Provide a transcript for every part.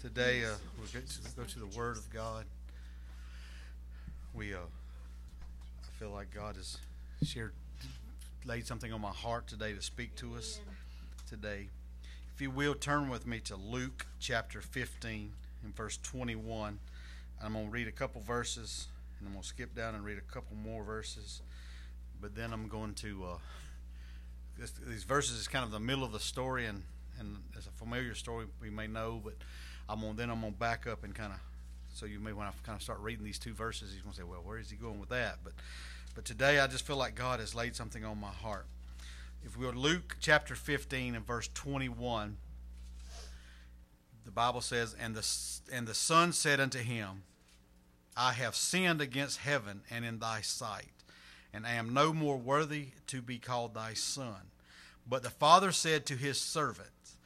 Today, uh, we'll to, go to the Word of God. We, uh, I feel like God has shared, laid something on my heart today to speak to us today. If you will, turn with me to Luke chapter 15 and verse 21. I'm going to read a couple verses, and I'm going to skip down and read a couple more verses. But then I'm going to, uh, this, these verses is kind of the middle of the story, and, and it's a familiar story we may know, but I'm gonna then I'm gonna back up and kind of so you may when I kind of start reading these two verses, he's gonna say, well, where is he going with that? But but today I just feel like God has laid something on my heart. If we go to Luke chapter 15 and verse 21, the Bible says, and the and the son said unto him, I have sinned against heaven and in thy sight, and am no more worthy to be called thy son. But the father said to his servants,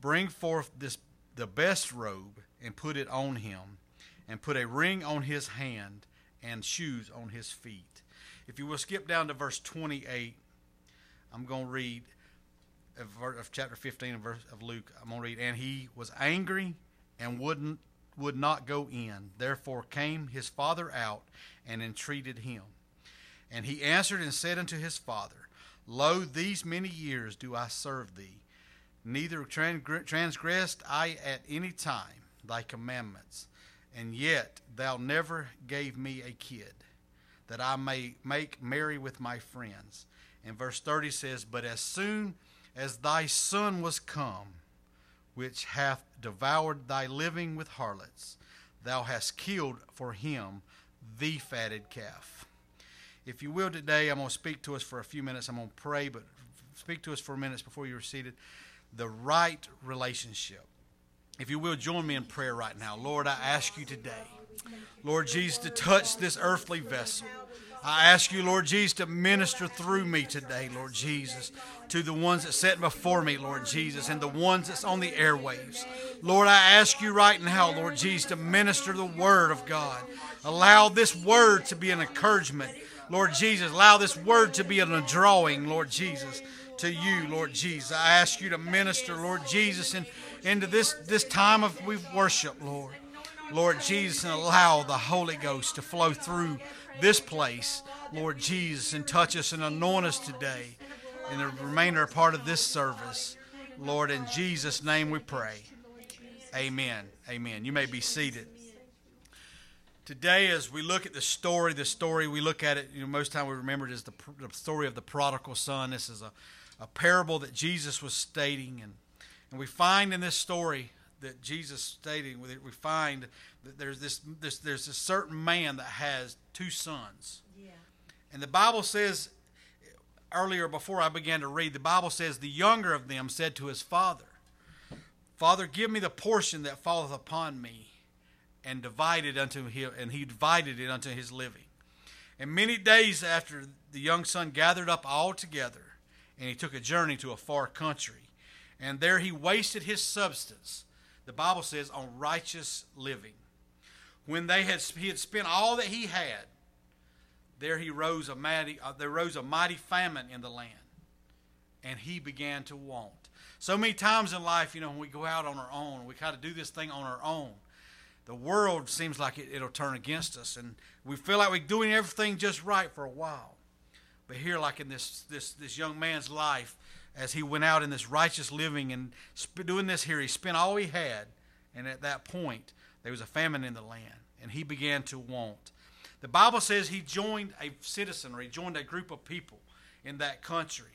Bring forth this the best robe and put it on him, and put a ring on his hand and shoes on his feet. If you will skip down to verse 28, I'm going to read of chapter 15 of, Luke. I'm going to read, and he was angry and wouldn't would not go in. Therefore came his father out and entreated him. And he answered and said unto his father, Lo, these many years do I serve thee neither transgressed I at any time thy commandments, and yet thou never gave me a kid, that I may make merry with my friends. And verse 30 says, But as soon as thy son was come, which hath devoured thy living with harlots, thou hast killed for him the fatted calf. If you will today, I'm going to speak to us for a few minutes. I'm going to pray, but speak to us for minutes before you're seated the right relationship. If you will, join me in prayer right now. Lord, I ask you today, Lord Jesus, to touch this earthly vessel. I ask you, Lord Jesus, to minister through me today, Lord Jesus, to the ones that sit before me, Lord Jesus, and the ones that's on the airwaves. Lord, I ask you right now, Lord Jesus, to minister the word of God. Allow this word to be an encouragement, Lord Jesus. Allow this word to be a drawing, Lord Jesus to you, Lord Jesus. I ask you to minister, Lord Jesus, in, into this, this time of we worship, Lord. Lord Jesus, and allow the Holy Ghost to flow through this place, Lord Jesus, and touch us and anoint us today in the remainder part of this service. Lord, in Jesus' name we pray. Amen. Amen. You may be seated. Today, as we look at the story, the story we look at it, you know, most time we remember it as the, the story of the prodigal son. This is a a parable that Jesus was stating. And, and we find in this story that Jesus stating, we find that there's this, this there's a certain man that has two sons. Yeah. And the Bible says earlier before I began to read, the Bible says the younger of them said to his father, Father, give me the portion that falleth upon me, and divided unto him, and he divided it unto his living. And many days after the young son gathered up all together, and he took a journey to a far country. And there he wasted his substance, the Bible says, on righteous living. When they had, he had spent all that he had, there he rose a mighty, uh, there rose a mighty famine in the land, and he began to want. So many times in life, you know, when we go out on our own, we kind of do this thing on our own. The world seems like it, it'll turn against us, and we feel like we're doing everything just right for a while. But here, like in this, this, this young man's life, as he went out in this righteous living and doing this here, he spent all he had. And at that point, there was a famine in the land, and he began to want. The Bible says he joined a citizenry, joined a group of people in that country.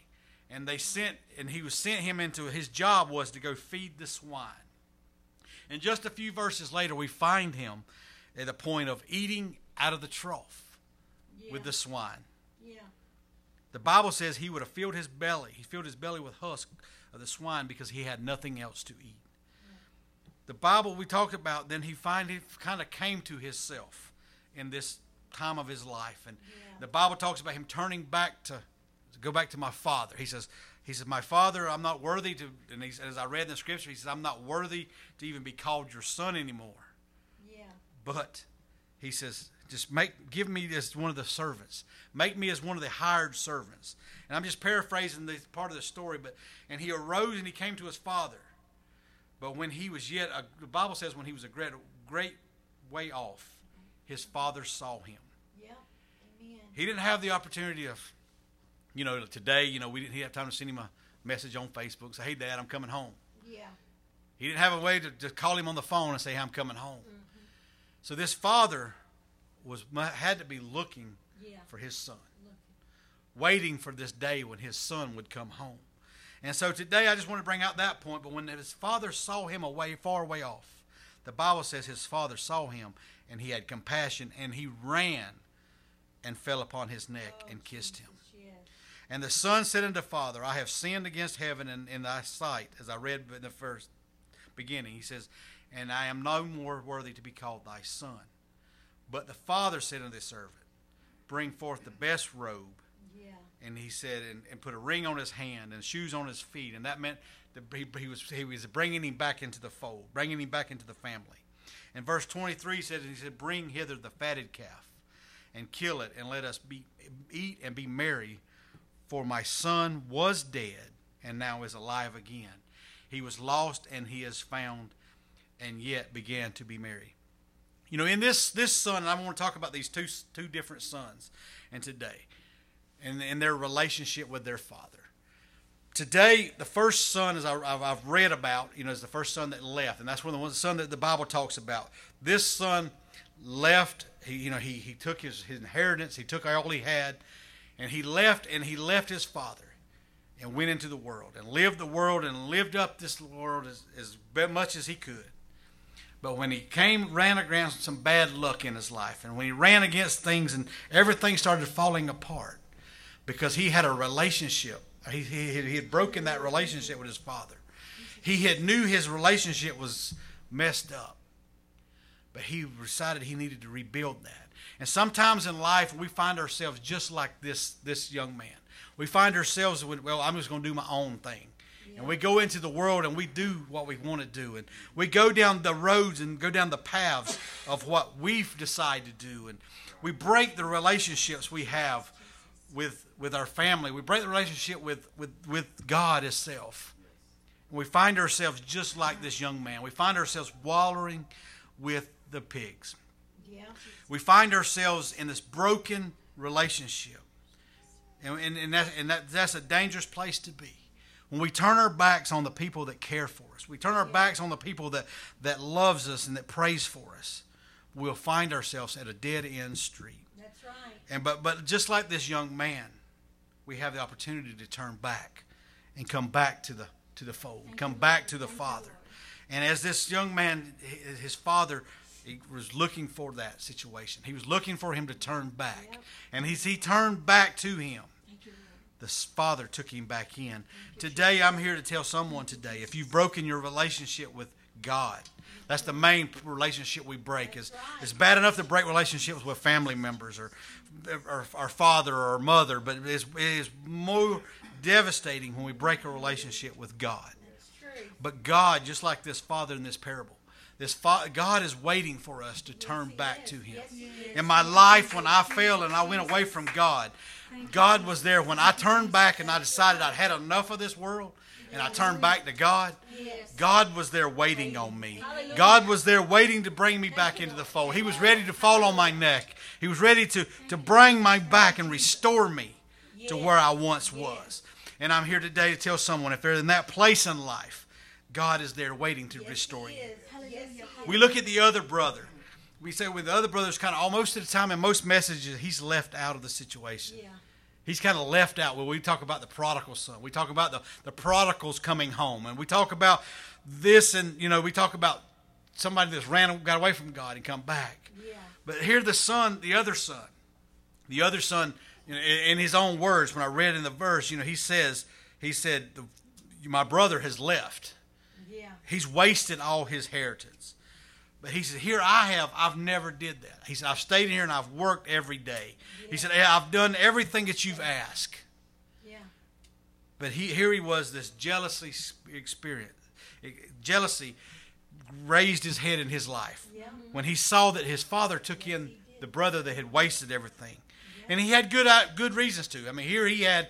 And they sent, and he was sent him into his job was to go feed the swine. And just a few verses later, we find him at the point of eating out of the trough yeah. with the swine. The Bible says he would have filled his belly. He filled his belly with husk of the swine because he had nothing else to eat. The Bible we talked about, then he finally kind of came to himself in this time of his life. And yeah. the Bible talks about him turning back to, to go back to my father. He says, he says, My father, I'm not worthy to, and he, as I read in the scripture, he says, I'm not worthy to even be called your son anymore. Yeah. But he says, just make give me as one of the servants. Make me as one of the hired servants. And I'm just paraphrasing this part of the story, but and he arose and he came to his father. But when he was yet, a, the Bible says when he was a great, great way off, his father saw him. Yep. Amen. He didn't have the opportunity of, you know, today, you know, we didn't have time to send him a message on Facebook, say, hey, Dad, I'm coming home. Yeah. He didn't have a way to, to call him on the phone and say, hey, I'm coming home. Mm-hmm. So this father was had to be looking Yeah. for his son, Look. waiting for this day when his son would come home. And so today I just want to bring out that point. But when his father saw him away, far away off, the Bible says his father saw him and he had compassion and he ran and fell upon his neck Oh, and kissed him. Yes. And the son said unto father, I have sinned against heaven and in thy sight, as I read in the first beginning. He says, And I am no more worthy to be called thy son. But the father said unto the servant, Bring forth the best robe. Yeah. And he said, and, and put a ring on his hand and shoes on his feet. And that meant that he, he, was, he was bringing him back into the fold, bringing him back into the family. And verse 23 says, He said, Bring hither the fatted calf and kill it, and let us be, eat and be merry. For my son was dead and now is alive again. He was lost and he is found, and yet began to be merry. You know, in this this son, I want to talk about these two two different sons, and today, and and their relationship with their father. Today, the first son, as I, I've, I've read about, you know, is the first son that left, and that's one of the ones, the son that the Bible talks about. This son left. He, you know, he he took his his inheritance. He took all he had, and he left, and he left his father, and went into the world, and lived the world, and lived up this world as as much as he could. But when he came, ran against some bad luck in his life, and when he ran against things, and everything started falling apart, because he had a relationship. He, he, he had broken that relationship with his father. He had knew his relationship was messed up, but he decided he needed to rebuild that. And sometimes in life, we find ourselves just like this this young man. We find ourselves with, well, I'm just going to do my own thing. And we go into the world and we do what we want to do. And we go down the roads and go down the paths of what we've decided to do. And we break the relationships we have with, with our family. We break the relationship with, with, with God Himself. And we find ourselves just like this young man. We find ourselves wallowing with the pigs. We find ourselves in this broken relationship. And, and, and, that, and that, that's a dangerous place to be when we turn our backs on the people that care for us, we turn our backs on the people that, that loves us and that prays for us, we'll find ourselves at a dead end street. That's right. And but but just like this young man, we have the opportunity to turn back and come back to the to the fold, come back to the Father. And as this young man, his father, he was looking for that situation. He was looking for him to turn back, Yep. and as he turned back to him, Thank. The father took him back in. Today, I'm here to tell someone today if you've broken your relationship with God, that's the main relationship we break. Is it's bad enough to break relationships with family members or, our father or our mother, but it is, it is more devastating when we break a relationship with God. But God, just like this father in this parable, this God is waiting for us to turn back to Him. In my life, when I fell and I went away from God, God was there. When I turned back and I decided I'd had enough of this world, and I turned back to God, God was there waiting on me. God was there waiting to bring me back into the fold. He was ready to fall on my neck. He was ready to, to bring my back and restore me to where I once was. And I'm here today to tell someone if they're in that place in life, God is there waiting to restore you. We look at the other brother. We say with the other brother's kind of almost at the time in most messages, he's left out of the situation. Yeah. He's kind of left out when we talk about the prodigal son. We talk about the, the prodigals coming home. And we talk about this and, you know, we talk about somebody that's ran, got away from God and come back. Yeah. But here the son, the other son, the other son, you know, in, in his own words, when I read in the verse, you know, he says, he said, my brother has left. Yeah. He's wasted all his inheritance. But he said, Here I have, I've never did that. He said, I've stayed in here and I've worked every day. He said, I've done everything that you've asked. Yeah. But he, here he was, this jealousy experience. Jealousy raised his head in his life Yeah. when he saw that his father took in the brother that had wasted everything. And he had good uh, good reasons to. I mean, here he had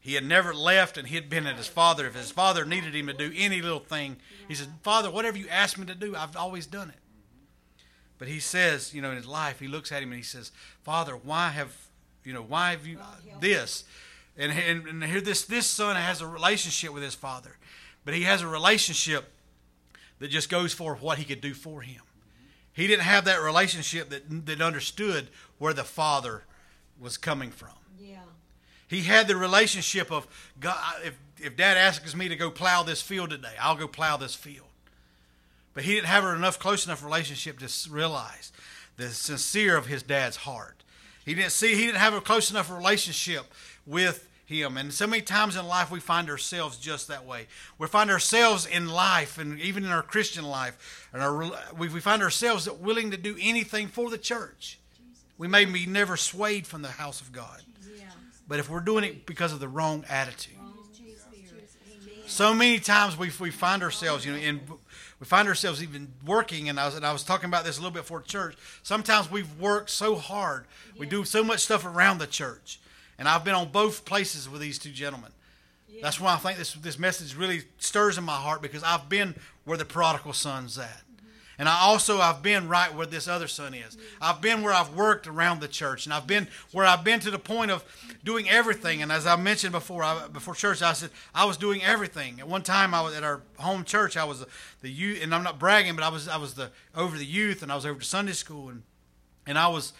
He had never left, and he had been at his father. If his father needed him to do any little thing, he said, Father, whatever you ask me to do, I've always done it. But he says, you know, in his life, he looks at him and he says, Father, why have, you know, why have you this? And, and, and here this, this son has a relationship with his father, but he has a relationship that just goes for what he could do for him. He didn't have that relationship that, that understood where the father was coming from. Yeah. He had the relationship of God. If if Dad asks me to go plow this field today, I'll go plow this field. But he didn't have enough close enough relationship to realize the sincere of his dad's heart. He didn't see. He didn't have a close enough relationship with him. And so many times in life we find ourselves just that way. We find ourselves in life, and even in our Christian life, and our, we, we find ourselves willing to do anything for the church. We may be never swayed from the house of God. Yeah. But if we're doing it because of the wrong attitude, Wrong so many times we, we find ourselves, you know, in we find ourselves even working, and I was and I was talking about this a little bit for church. Sometimes we've worked so hard, we do so much stuff around the church, and I've been on both places with these two gentlemen. That's why I think this this message really stirs in my heart because I've been where the prodigal son's at. And I also I've been right where this other son is. I've been where I've worked around the church, and I've been where I've been to the point of doing everything. And as I mentioned before, I, before church, I said I was doing everything. At one time, I was at our home church. I was the, the youth, and I'm not bragging, but I was I was the over the youth, and I was over to Sunday school, and and I was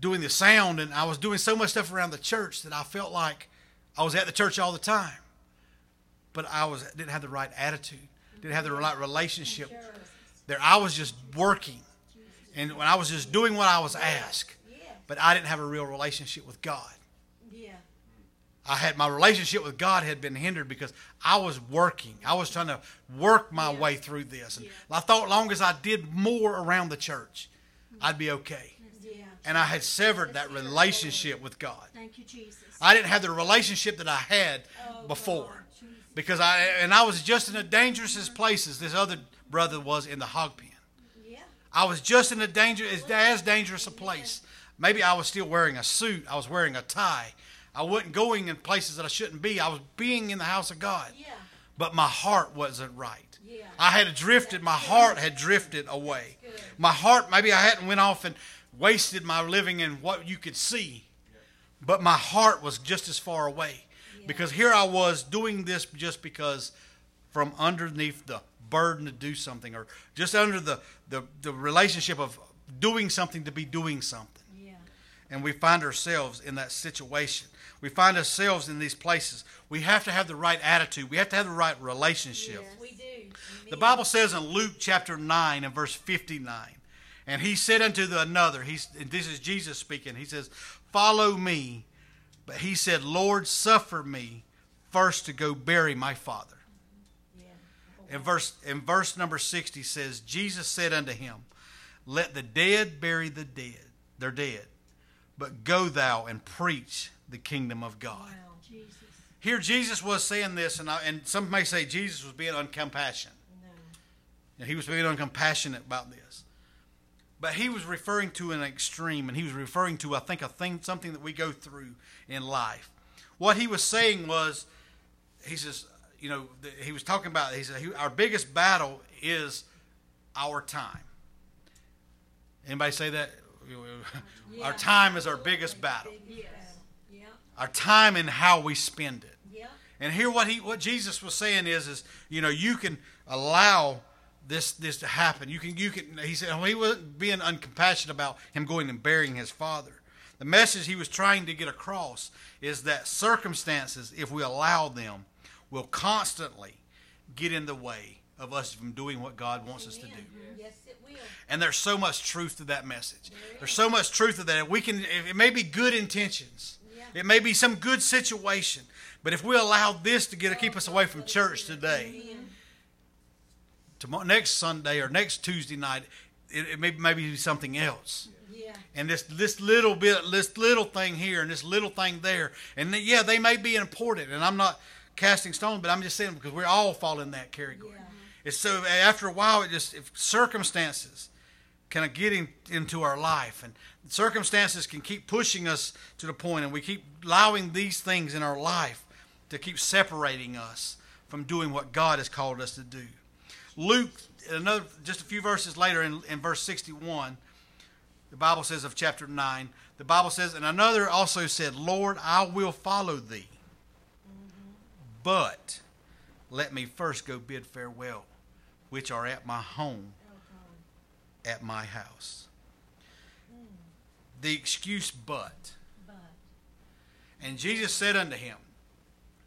doing the sound, and I was doing so much stuff around the church that I felt like I was at the church all the time, but I was didn't have the right attitude, didn't have the right relationship there I was just working. And when I was just doing what I was asked. But I didn't have a real relationship with God. Yeah. I had my relationship with God had been hindered because I was working. I was trying to work my Yeah. way through this. And I thought long as I did more around the church, I'd be okay. Yeah. And I had severed that relationship with God. Thank you, Jesus. I didn't have the relationship that I had Oh, before. God, Because I and I was just in the dangerous places. this other brother was in the hog pen. Yeah. I was just in a danger as, as dangerous a place. Maybe I was still wearing a suit. I was wearing a tie. I wasn't going in places that I shouldn't be. I was being in the house of God. Yeah. But my heart wasn't right. Yeah. I had drifted. My heart had drifted away. My heart, maybe I hadn't went off and wasted my living in what you could see. But my heart was just as far away. Because here I was doing this just because from underneath the burden to do something or just under the, the, the relationship of doing something to be doing something. Yeah. And we find ourselves in that situation. We find ourselves in these places. We have to have the right attitude. We have to have the right relationship. Yes, we do. The Bible says in Luke chapter 9 and verse 59, and he said unto the another, he's, and this is Jesus speaking, he says, Follow me. But he said, Lord, suffer me first to go bury my father. In verse, in verse number 60 says, Jesus said unto him, Let the dead bury the dead, they're dead, but go thou and preach the kingdom of God. Wow, Jesus. Here Jesus was saying this, and, I, and some may say Jesus was being uncompassionate. No. And he was being uncompassionate about this. But he was referring to an extreme, and he was referring to, I think, a thing, something that we go through in life. What he was saying was, he says, you know, the, he was talking about, he said, our biggest battle is our time. Anybody say that? Our time is our biggest battle. Yes. Yeah. Our time and how we spend it. Yeah. And here, what he, what Jesus was saying is, is you know, you can allow this, this to happen. You can, you can. He said he wasn't being uncompassionate about him going and burying his father. The message he was trying to get across is that circumstances, if we allow them, will constantly get in the way of us from doing what God wants us to do. Mm-hmm. Yes, it will. And there's so much truth to that message. There's so much truth to that. We can. It may be good intentions. Yeah. It may be some good situation. But if we allow this to get to keep us away from church today, Amen. tomorrow, next Sunday or next Tuesday night, it, it may maybe be something else. Yeah. And this this little bit, this little thing here, and this little thing there, and yeah, they may be important. And I'm not casting stone, but I'm just saying because we all fall in that category. Yeah. It's so after a while, it just if circumstances kind of get in, into our life, and circumstances can keep pushing us to the point, and we keep allowing these things in our life to keep separating us from doing what God has called us to do. Luke, another just a few verses later in, in verse 61, the Bible says of chapter 9, the Bible says, And another also said, Lord, I will follow thee. But let me first go bid farewell, which are at my home, at my house. The excuse, but. But, And Jesus said unto him,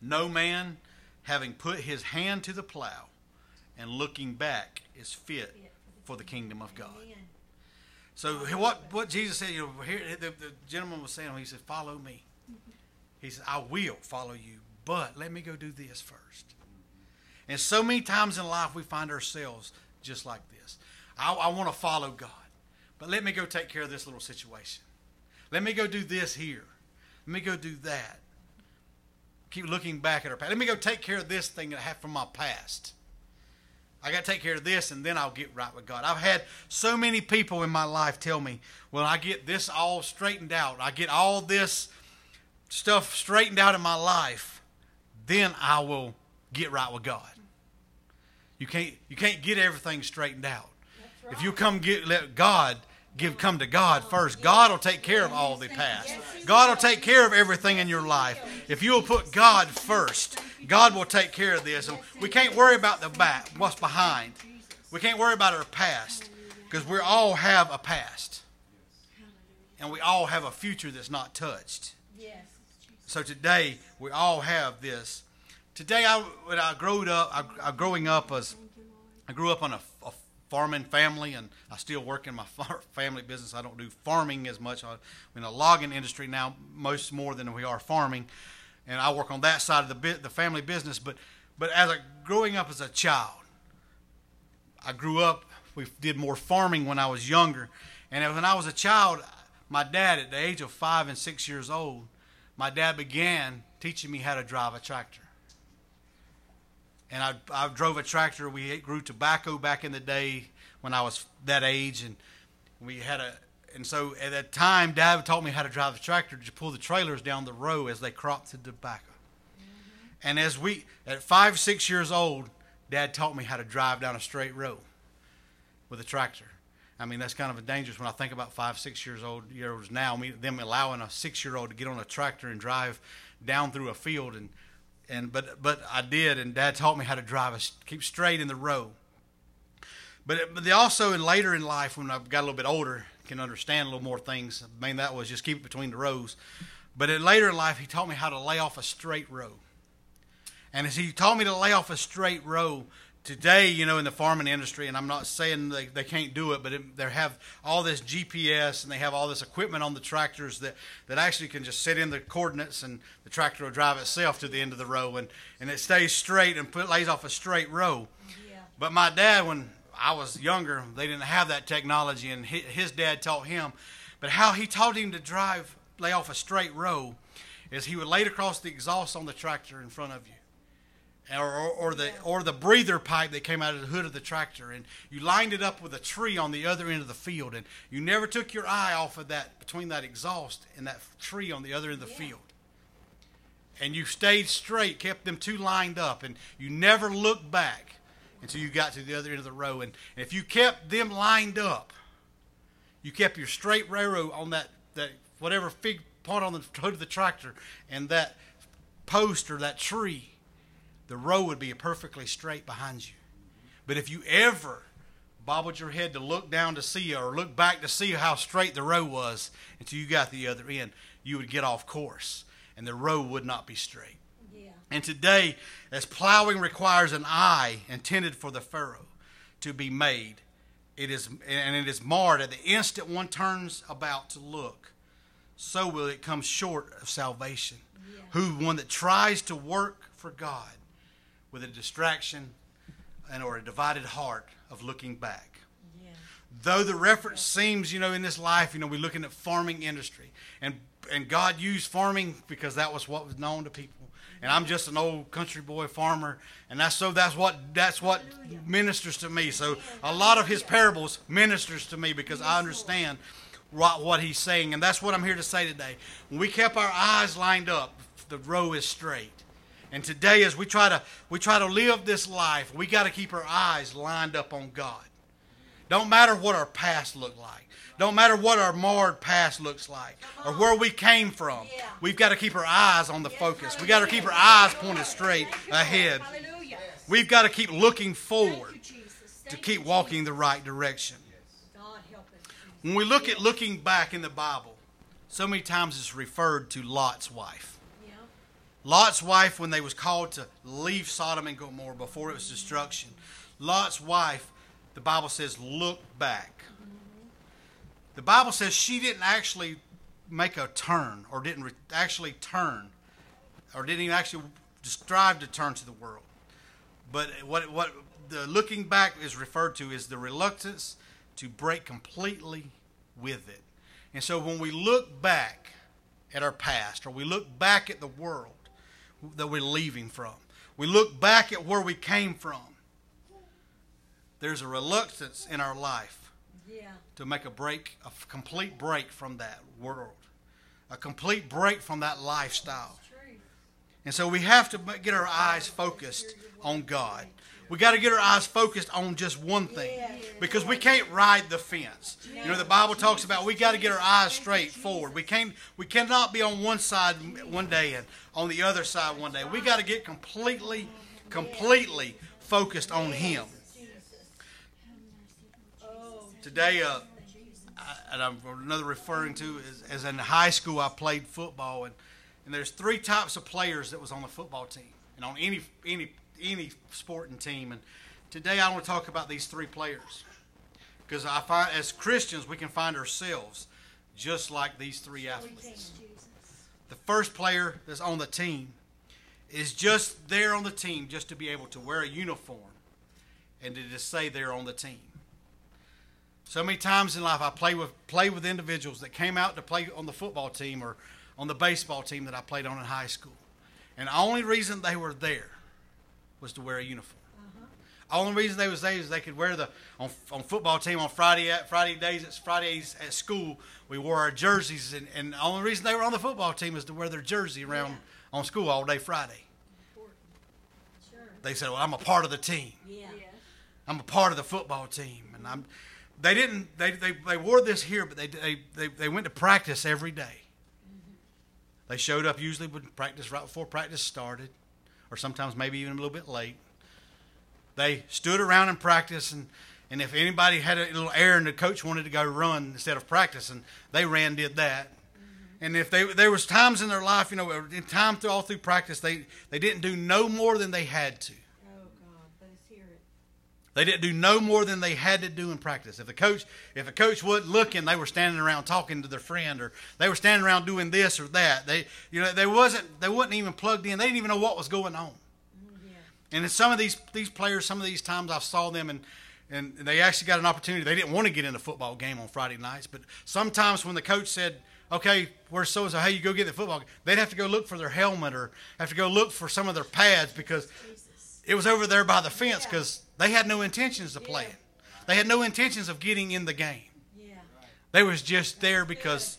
No man, having put his hand to the plow and looking back, is fit for the kingdom of God. So what what Jesus said, you know, here the, the gentleman was saying, he said, "Follow me." He said, "I will follow you, but let me go do this first. And so many times in life we find ourselves just like this. I, I want to follow God, but let me go take care of this little situation. Let me go do this here. Let me go do that. Keep looking back at our past. Let me go take care of this thing that I have from my past. I got to take care of this and then I'll get right with God. I've had so many people in my life tell me, when I get this all straightened out, I get all this stuff straightened out in my life, then I will get right with God. You can't you can't get everything straightened out. That's If you right. come get let God give come to God first, God will take care of all the past. God will take care of everything in your life. If you will put God first, God will take care of this. And we can't worry about the back, what's behind. We can't worry about our past because we all have a past. And we all have a future that's not touched. So today we all have this. Today, I when I grew up, I, I growing up as I grew up on a, a farming family, and I still work in my family business. I don't do farming as much. I'm in the logging industry now, most more than we are farming, and I work on that side of the bit, the family business. But but as a growing up as a child, I grew up. We did more farming when I was younger, and when I was a child, my dad, at the age of five and six years old, my dad began teaching me how to drive a tractor. And I, I drove a tractor. We grew tobacco back in the day when I was that age, and we had a. And so at that time, Dad taught me how to drive the tractor to pull the trailers down the row as they cropped the tobacco. Mm-hmm. And as we, at five, six years old, Dad taught me how to drive down a straight row with a tractor. I mean, that's kind of dangerous when I think about five, six years old year olds now. Me, them allowing a six year old to get on a tractor and drive down through a field, and and but but I did, and Dad taught me how to drive a keep straight in the row. But it, but they also in later in life when I got a little bit older can understand a little more things. I mean, that was just keep it between the rows. But in later in life, he taught me how to lay off a straight row. And as he taught me to lay off a straight row, today, you know, in the farming industry, and I'm not saying they, they can't do it, but it, they have all this GPS and they have all this equipment on the tractors that, that actually can just set in the coordinates and the tractor will drive itself to the end of the row and, and it stays straight and put, lays off a straight row. Yeah. But my dad, when I was younger, they didn't have that technology, and hi- his dad taught him. But how he taught him to drive, lay off a straight row, is he would lay it across the exhaust on the tractor in front of you or, or, or the or the breather pipe that came out of the hood of the tractor, and you lined it up with a tree on the other end of the field, and you never took your eye off of that between that exhaust and that tree on the other end of the Yeah. field. And you stayed straight, kept them two lined up, and you never looked back until you got to the other end of the row. And, and if you kept them lined up, you kept your straight railroad on that, that whatever fig part on the hood of the tractor, and that post or that tree, the row would be perfectly straight behind you. But if you ever bobbled your head to look down to see or look back to see how straight the row was until you got the other end, you would get off course and the row would not be straight. Yeah. And today, as plowing requires an eye intended for the furrow to be made, it is and it is marred at the instant one turns about to look. So will it come short of salvation. Yeah. Who one that tries to work for God with a distraction and or a divided heart of looking back Yeah. though the reference seems, you know, in this life, you know, we're looking at farming industry, and and God used farming because that was what was known to people. And I'm just an old country boy farmer, and that's so that's what that's what ministers to me. So a lot of His parables ministers to me because I understand what what He's saying, and that's what I'm here to say today. When we kept our eyes lined up, the row is straight. And today, as we try to we try to live this life, we got to keep our eyes lined up on God. Don't matter what our past looked like. Don't matter what our marred past looks like or where we came from. We've got to keep our eyes on the focus. We got to keep our eyes pointed straight ahead. We've got to keep looking forward to keep walking the right direction. When we look at looking back in the Bible, so many times it's referred to Lot's wife. Lot's wife, when they was called to leave Sodom and Gomorrah before it was destruction, Lot's wife, the Bible says, look back. The Bible says she didn't actually make a turn or didn't re- actually turn or didn't even actually strive to turn to the world. But what, what the looking back is referred to is the reluctance to break completely with it. And so when we look back at our past or we look back at the world that we're leaving from, we look back at where we came from, there's a reluctance in our life Yeah. to make a break, a complete break from that world, a complete break from that lifestyle. And so we have to get our eyes focused on God. We got to get our eyes focused on just one thing Yeah. because we can't ride the fence. You know, the Bible talks about we got to get our eyes straight forward. We can't, we cannot be on one side one day and on the other side one day. We got to get completely, completely focused on Him. Oh. Today, uh, I, and I'm another referring to is as in high school, I played football, and, and there's three types of players that was on the football team, and on any any any sporting team. And today, I want to talk about these three players because I find as Christians we can find ourselves just like these three athletes. The first player that's on the team is just there on the team just to be able to wear a uniform and to just say they're on the team. So many times in life, I play with play with individuals that came out to play on the football team or on the baseball team that I played on in high school, and the only reason they were there was to wear a uniform. The only reason they was there is they could wear the on, on football team on Friday at Friday days at Fridays at school. We wore our jerseys, and, and the only reason they were on the football team is to wear their jersey around on school all day Friday. Sure. They said, "Well, I'm a part of the team." Yeah. I'm a part of the football team, and I'm. They didn't. They they, they wore this here, but they, they they they went to practice every day. Mm-hmm. They showed up usually when practice right before practice started, or sometimes maybe even a little bit late. They stood around and practiced, and and if anybody had a little errand, the coach wanted to go run instead of practicing, they ran did that. Mm-hmm. And if they there was times in their life, you know, in time through all through practice, they they didn't do no more than they had to. Oh God, let us hear it. They didn't do no more than they had to do in practice. If the coach, if the coach wasn't looking, they were standing around talking to their friend, or they were standing around doing this or that. They, you know, they wasn't, they wasn't even plugged in. They didn't even know what was going on. Yeah. And in some of these these players, some of these times I saw them and and they actually got an opportunity. They didn't want to get in a football game on Friday nights, but sometimes when the coach said, "Okay, where's so and so? Hey, you go get the football," they'd have to go look for their helmet or have to go look for some of their pads because Jesus. it was over there by the fence because they had no intentions of playing. They had no intentions of getting in the game. Yeah. They was just there because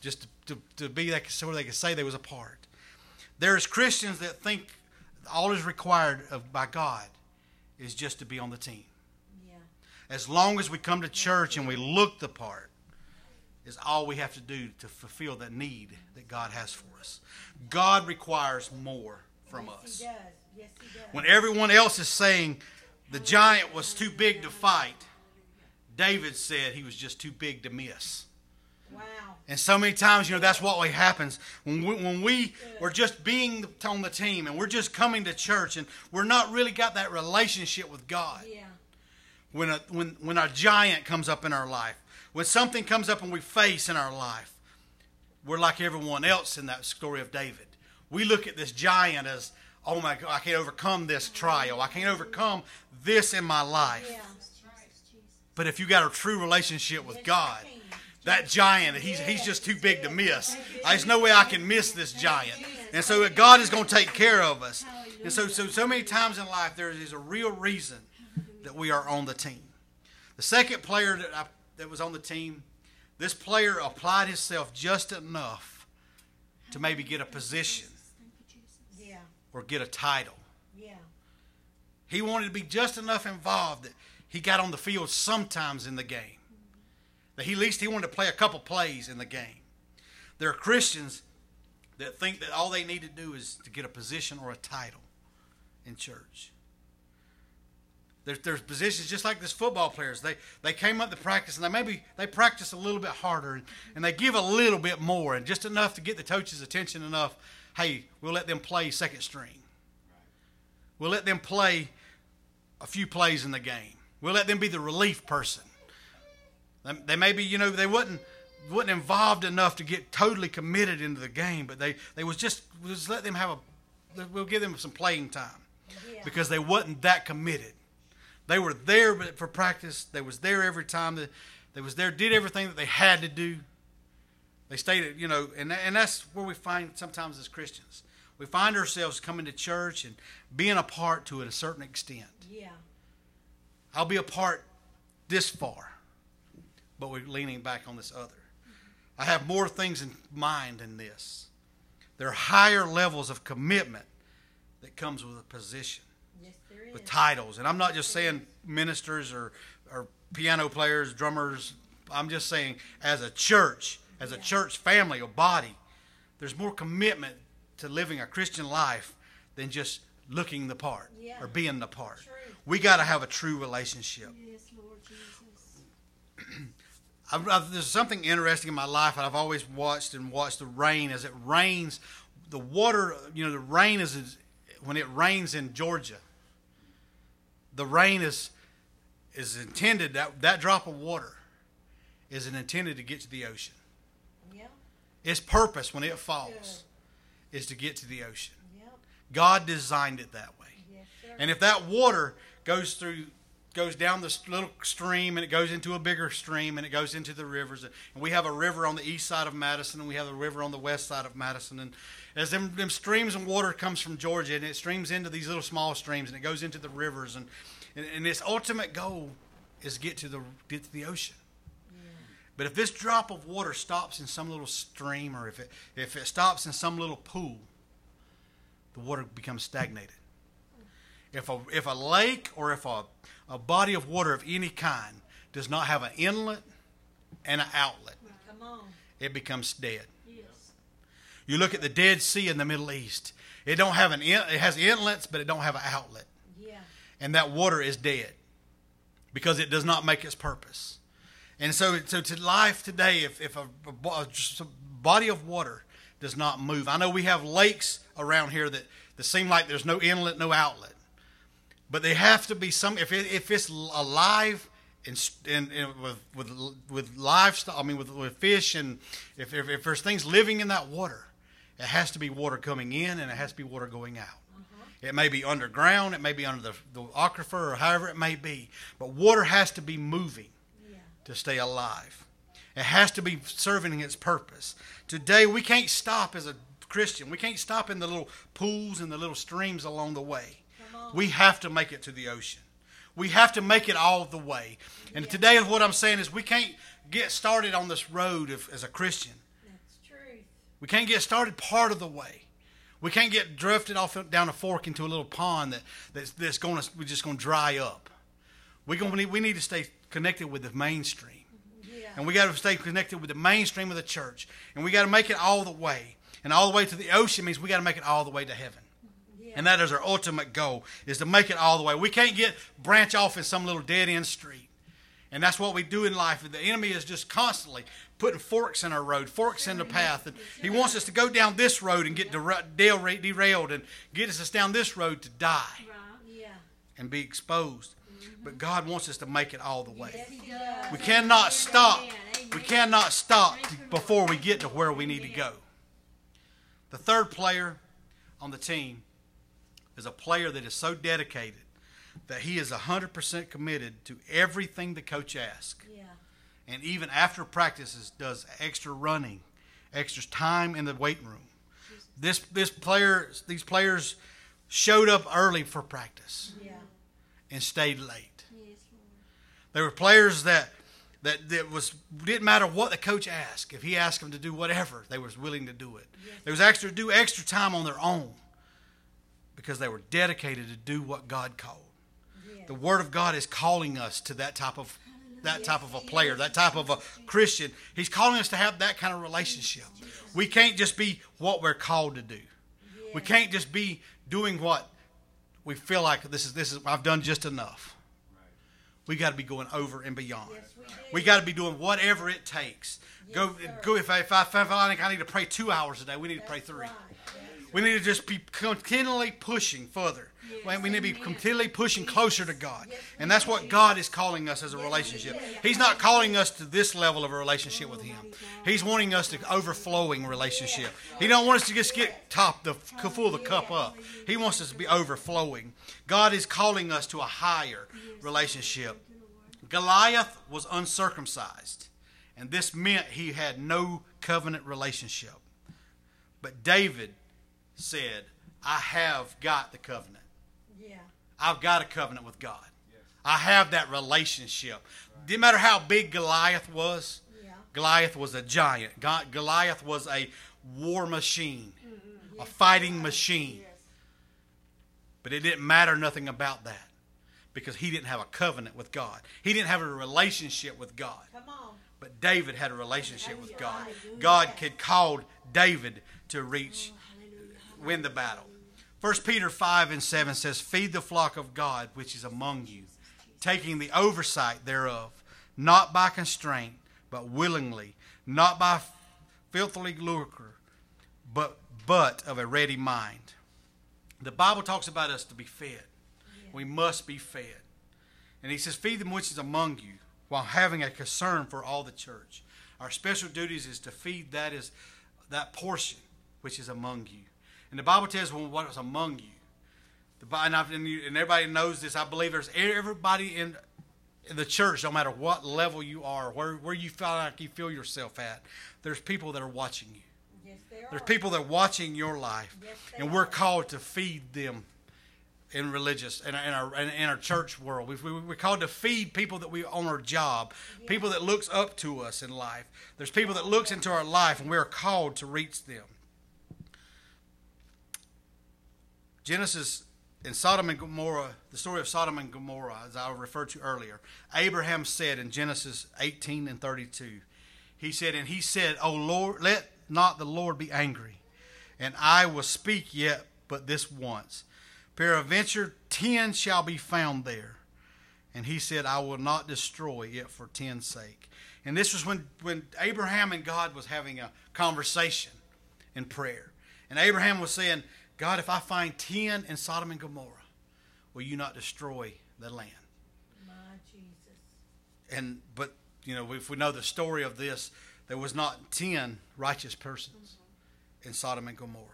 just to, to, to be like so they could say they was a part. There's Christians that think all is required of by God is just to be on the team. Yeah. As long as we come to church and we look the part, is all we have to do to fulfill that need that God has for us. God requires more from yes, us. He does. Yes, he does. When everyone else is saying the giant was too big to fight, David said he was just too big to miss. wow. And so many times, you know, that's what happens when we, when we are just being on the team and we're just coming to church and we're not really got that relationship with God. Yeah. When a, when when a giant comes up in our life, when something comes up and we face in our life, we're like everyone else in that story of David. We look at this giant as, oh my God, I can't overcome this trial. I can't overcome this in my life. Yeah. But if you got a true relationship with God, that giant, he's, he's just too big to miss. There's no way I can miss this giant. And so God is going to take care of us. And so, so, so many times in life, there is a real reason that we are on the team. The second player that, I, that was on the team, this player applied himself just enough to maybe get a position. Or get a title. Yeah. He wanted to be just enough involved that he got on the field sometimes in the game. That he at least he wanted to play a couple plays in the game. There are Christians that think that all they need to do is to get a position or a title in church. There's, there's positions just like this football players. They they came up to practice and they maybe they practice a little bit harder and, and they give a little bit more and just enough to get the coach's attention enough. Hey, we'll let them play second string. We'll let them play a few plays in the game. We'll let them be the relief person. They- They maybe you know they wasn't wasn't involved enough to get totally committed into the game, but they they was just we'll just let them have a we'll give them some playing time Yeah. because they wasn't that committed. They were there but for practice. They was there every time. That they was there, did everything that they had to do. They stated, you know, and and that's where we find sometimes as Christians, we find ourselves coming to church and being a part to it a certain extent. Yeah. I'll be a part this far, but we're leaning back on this other. Mm-hmm. I have more things in mind than this. There are higher levels of commitment that comes with a position Yes, there is. with titles. And I'm not just saying ministers or, or piano players, drummers. I'm just saying as a church, as a Yeah. church family or body, there's more commitment to living a Christian life than just looking the part Yeah. or being the part. True. We got to have a true relationship. Yes, Lord Jesus. I've, I've, there's something interesting in my life that I've always watched and watched the rain as it rains. The water, you know, the rain is, is when it rains in Georgia. The rain is is intended that that drop of water is intended to get to the ocean. Its purpose when it falls is to get to the ocean. Yep. God designed it that way. Yes, sir. And if that water goes through, goes down this little stream and it goes into a bigger stream and it goes into the rivers, and we have a river on the east side of Madison and we have a river on the west side of Madison, and as them, them streams and water comes from Georgia and it streams into these little small streams and it goes into the rivers, and and, and its ultimate goal is get to the get to the ocean. But if this drop of water stops in some little stream or if it if it stops in some little pool, the water becomes stagnated. If a if a lake or if a, a body of water of any kind does not have an inlet and an outlet, it becomes dead. Yes. You look at the Dead Sea in the Middle East. It don't have an in, it has inlets, but it don't have an outlet, Yeah. and that water is dead because it does not make its purpose. And so, so to life today, if, if a, a body of water does not move, I know we have lakes around here that, that seem like there's no inlet, no outlet, but they have to be some. If it, if it's alive and, and, and with with with livestock, I mean with, with fish, and if, if if there's things living in that water, it has to be water coming in and it has to be water going out. Mm-hmm. It may be underground, it may be under the, the aquifer, or however it may be, but water has to be moving. To stay alive. It has to be serving its purpose. Today, we can't stop as a Christian. We can't stop in the little pools and the little streams along the way. We have to make it to the ocean. We have to make it all the way. And today, what I'm saying is, we can't get started on this road of, as a Christian. That's truth. We can't get started part of the way. We can't get drifted off down a fork into a little pond that, that's, that's going to we're just going to dry up. We going we need to stay connected with the mainstream, Yeah. and we got to stay connected with the mainstream of the church, and we got to make it all the way. And all the way to the ocean means we got to make it all the way to heaven. yeah. And that is our ultimate goal, is to make it all the way. We can't get branch off in some little dead end street. And that's what we do in life. The enemy is just constantly putting forks in our road, forks in the path. And he wants us to go down this road and get dera- derail- derailed and get us down this road to die Yeah. and be exposed. But God wants us to make it all the way. Yes. We cannot stop. Amen. We cannot stop before we get to where we need to go. The third player on the team is a player that is so dedicated that he is 100% committed to everything the coach asks. Yeah. And even after practices, does extra running, extra time in the weight room. This this player, these players showed up early for practice Yeah. And stayed late. Yes, Lord. There were players that that that was didn't matter what the coach asked. If he asked them to do whatever, they was willing to do it. Yes. They was extra do extra time on their own because they were dedicated to do what God called. Yes. The Word of God is calling us to that type of that type of a player, that type of a Christian. He's calling us to have that kind of relationship. We can't just be what we're called to do. We can't just be doing what we feel like this is this is I've done just enough. We got to be going over and beyond. Yes, we. We got to be doing whatever it takes. go Yes, sir. go if I, if I if I think I need to pray 2 hours a day, we need to pray 3. right. We need to just be continually pushing further. Yes, we need to be continually pushing closer to God. And that's what God is calling us as a relationship. He's not calling us to this level of a relationship with Him. He's wanting us to overflowing relationship. He don't want us to just get top the full the cup up. He wants us to be overflowing. God is calling us to a higher relationship. Goliath was uncircumcised, and this meant he had no covenant relationship. But David said, I have got the covenant. Yeah. I've got a covenant with God. I have that relationship. Didn't matter how big Goliath was, Yeah. Goliath was a giant. Go- Goliath was a war machine, mm-hmm. a Yes, fighting machine. Yes. But it didn't matter nothing about that because he didn't have a covenant with God. He didn't have a relationship with God. Come on. But David had a relationship with God. God had called David to reach, oh, win the battle. 1 Peter 5 and 7 says, Feed the flock of God which is among you, taking the oversight thereof, not by constraint, but willingly, not by filthily lucre, but, but of a ready mind. The Bible talks about us to be fed. We must be fed. And he says, Feed them which is among you, while having a concern for all the church. Our special duties is to feed that is that portion which is among you. And the Bible tells well, what is among you. The, and, I've, and, you, and everybody knows this. I believe there's everybody in, in the church, no matter what level you are, where, where you feel like you feel yourself at, there's people that are watching you. Yes. There's people that are watching your life, Yes, and we're are. called to feed them in religious in, our- in our in, in our church world. We, we, we're called to feed people that we on our job, people that looks up to us in life. There's people that looks into our life, and we are called to reach them. Genesis in Sodom and Gomorrah, the story of Sodom and Gomorrah, as I referred to earlier, Abraham said in Genesis 18 and 32, he said, And he said, O Lord, let not the Lord be angry, and I will speak yet but this once. Peradventure ten shall be found there. And he said, I will not destroy it for ten's sake. And this was when, when Abraham and God was having a conversation in prayer. And Abraham was saying, God, if I find ten in Sodom and Gomorrah, will you not destroy the land? My Jesus. And but you know, if we know the story of this, there was not ten righteous persons mm-hmm. in Sodom and Gomorrah.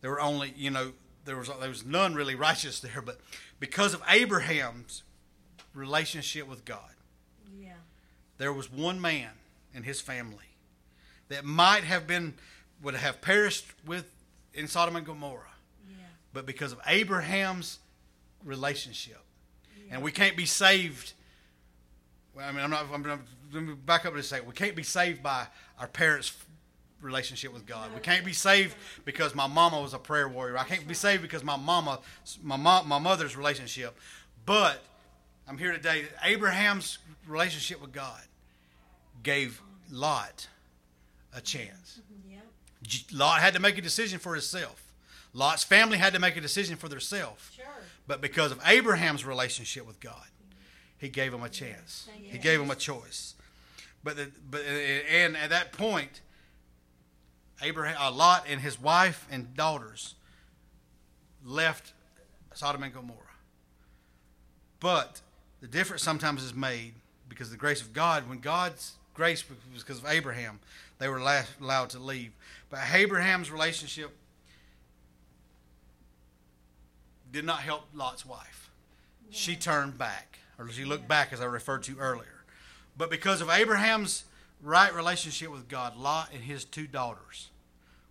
There were only, you know, there was there was none really righteous there, but because of Abraham's relationship with God, Yeah. there was one man in his family that might have been would have perished with in Sodom and Gomorrah, Yeah. but because of Abraham's relationship, and we can't be saved. Well, I mean, I'm not. I'm, I'm, let me back up and say we can't be saved by our parents' relationship with God. We can't be saved because my mama was a prayer warrior. I can't be saved because my mama, my mom, my mother's relationship. But I'm here today. Abraham's relationship with God gave Lot a chance. Yep. Lot had to make a decision for himself. Lot's family had to make a decision for themselves. Sure. But because of Abraham's relationship with God, he gave him a chance. Thank He gave him a choice. But the, but and at that point, Abraham, uh, Lot and his wife and daughters left Sodom and Gomorrah. But the difference sometimes is made because of the grace of God. When God's grace was because of Abraham, they were allowed to leave. But Abraham's relationship did not help Lot's wife. She turned back, or she looked back, as I referred to earlier. But because of Abraham's right relationship with God, Lot and his two daughters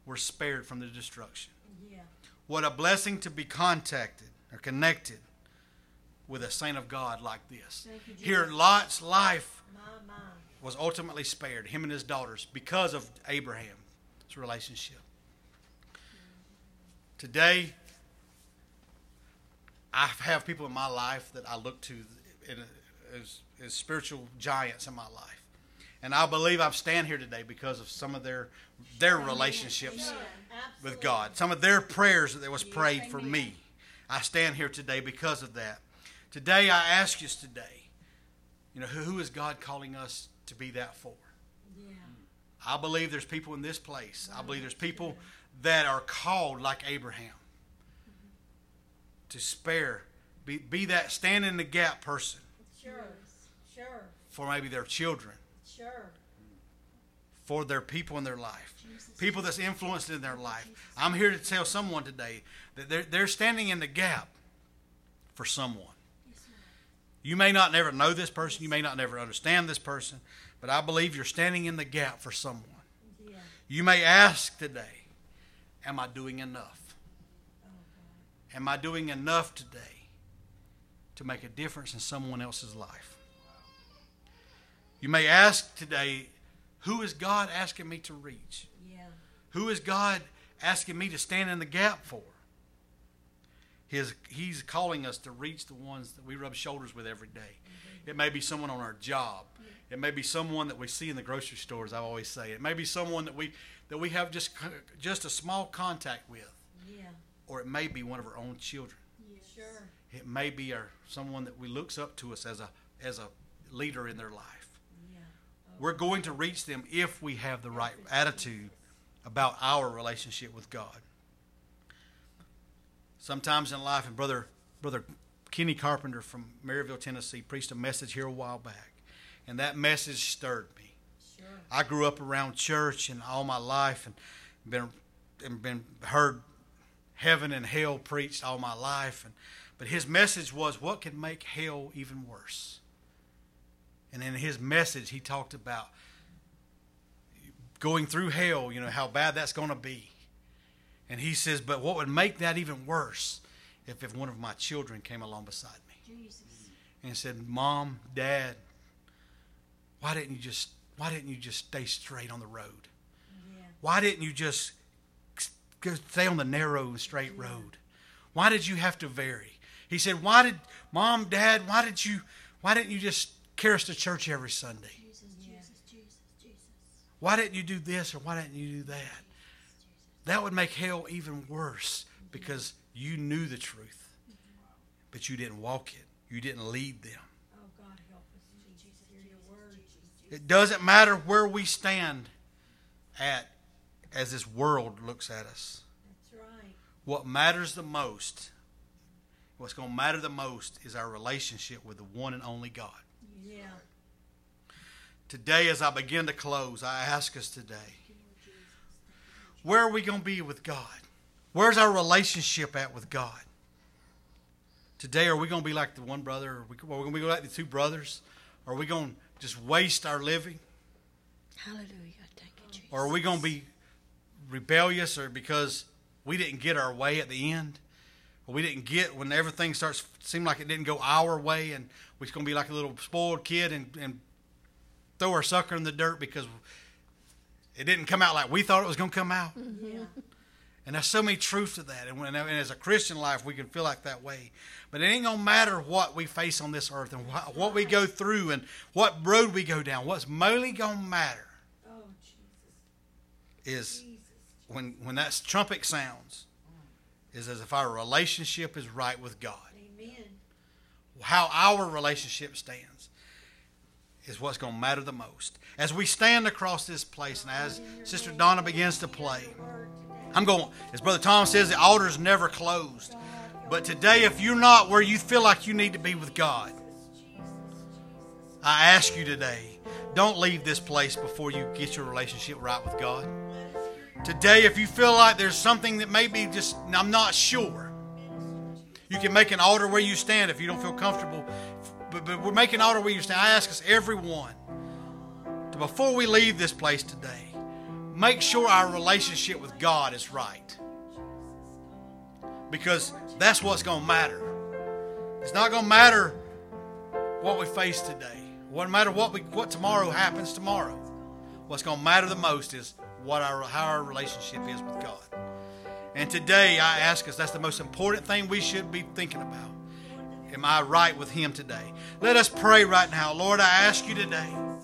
were spared from the destruction. Yeah. What a blessing to be contacted or connected with a saint of God like this. You, Here, Lot's life My, my. was ultimately spared, him and his daughters, because of Abraham's relationship. Today, I have people in my life that I look to in, as, as spiritual giants in my life. And I believe I stand here today because of some of their their relationships with God, some of their prayers that was prayed for me. I stand here today because of that. Today, I ask you today, you know, who is God calling us to be that for? Yeah. I believe there's people in this place. I believe there's people that are called like Abraham to spare, be, be that stand in the gap person Sure. Sure. for maybe their children, Sure. for their people in their life, people that's influenced in their life. I'm here to tell someone today that they're, they're standing in the gap for someone. You may not never know this person, you may not never understand this person, but I believe you're standing in the gap for someone. Yeah. You may ask today, Am I doing enough? Oh. Am I doing enough today to make a difference in someone else's life? You may ask today, Who is God asking me to reach? Yeah. Who is God asking me to stand in the gap for? His, he's calling us to reach the ones that we rub shoulders with every day. Mm-hmm. It may be someone on our job. It may be someone that we see in the grocery stores. I always say it may be someone that we that we have just just a small contact with, Yeah. or it may be one of our own children. Sure. It may be our someone that we looks up to us as a as a leader in their life. Yeah. Oh, We're going to reach them if we have the right attitude about our relationship with God. Sometimes in life, and brother brother Kenny Carpenter from Maryville, Tennessee, preached a message here a while back, and that message stirred me. Sure. I grew up around church and all my life, and been and been heard heaven and hell preached all my life, and but his message was what can make hell even worse. And in his message, he talked about going through hell, you know, how bad that's going to be. And he says, but what would make that even worse if, if one of my children came along beside me Jesus. and said, Mom, Dad, why didn't you just why didn't you just stay straight on the road? Yeah. Why didn't you just stay on the narrow and straight road? Why did you have to vary? He said, Why did Mom, Dad, why did you why didn't you just carry us to church every Sunday? Jesus, Yeah. Jesus, Jesus, Jesus. Why didn't you do this or why didn't you do that? That would make hell even worse mm-hmm. because you knew the truth, but you didn't walk it. You didn't lead them. Oh God, help us, Jesus. Hear your word. It doesn't matter where we stand at as this world looks at us. That's right. What matters the most, what's going to matter the most is our relationship with the one and only God. Yeah. Today, as I begin to close, I ask us today where are we going to be with God? Where's our relationship at with God? Today, are we going to be like the one brother? Are we, are we going to be like the two brothers? Are we going to just waste our living? Hallelujah. Thank you, Jesus. Or are we going to be rebellious or because we didn't get our way at the end? Or we didn't get when everything starts seem like it didn't go our way and we're going to be like a little spoiled kid and, and throw our sucker in the dirt because it didn't come out like we thought it was going to come out. Mm-hmm. Yeah. And there's so many truth to that. And, when, and as a Christian life, we can feel like that way. But it ain't going to matter what we face on this earth and what, what we go through and what road we go down. What's mainly going to matter Oh Jesus. is Jesus. when when that trumpet sounds is as if our relationship is right with God. Amen. How our relationship stands is what's going to matter the most. As we stand across this place and as Sister Donna begins to play. I'm going, as Brother Tom says, the altar's never closed. But today, if you're not where you feel like you need to be with God, I ask you today, don't leave this place before you get your relationship right with God. Today, if you feel like there's something that maybe just, I'm not sure, you can make an altar where you stand if you don't feel comfortable. But, but we're making an altar where you stand. I ask us, everyone, to before we leave this place today, make sure our relationship with God is right. Because that's what's going to matter. It's not going to matter what we face today. It doesn't matter what we what tomorrow happens tomorrow. What's going to matter the most is what our how our relationship is with God. And today I ask us that's the most important thing we should be thinking about. Am I right with Him today? Let us pray right now. Lord, I ask you today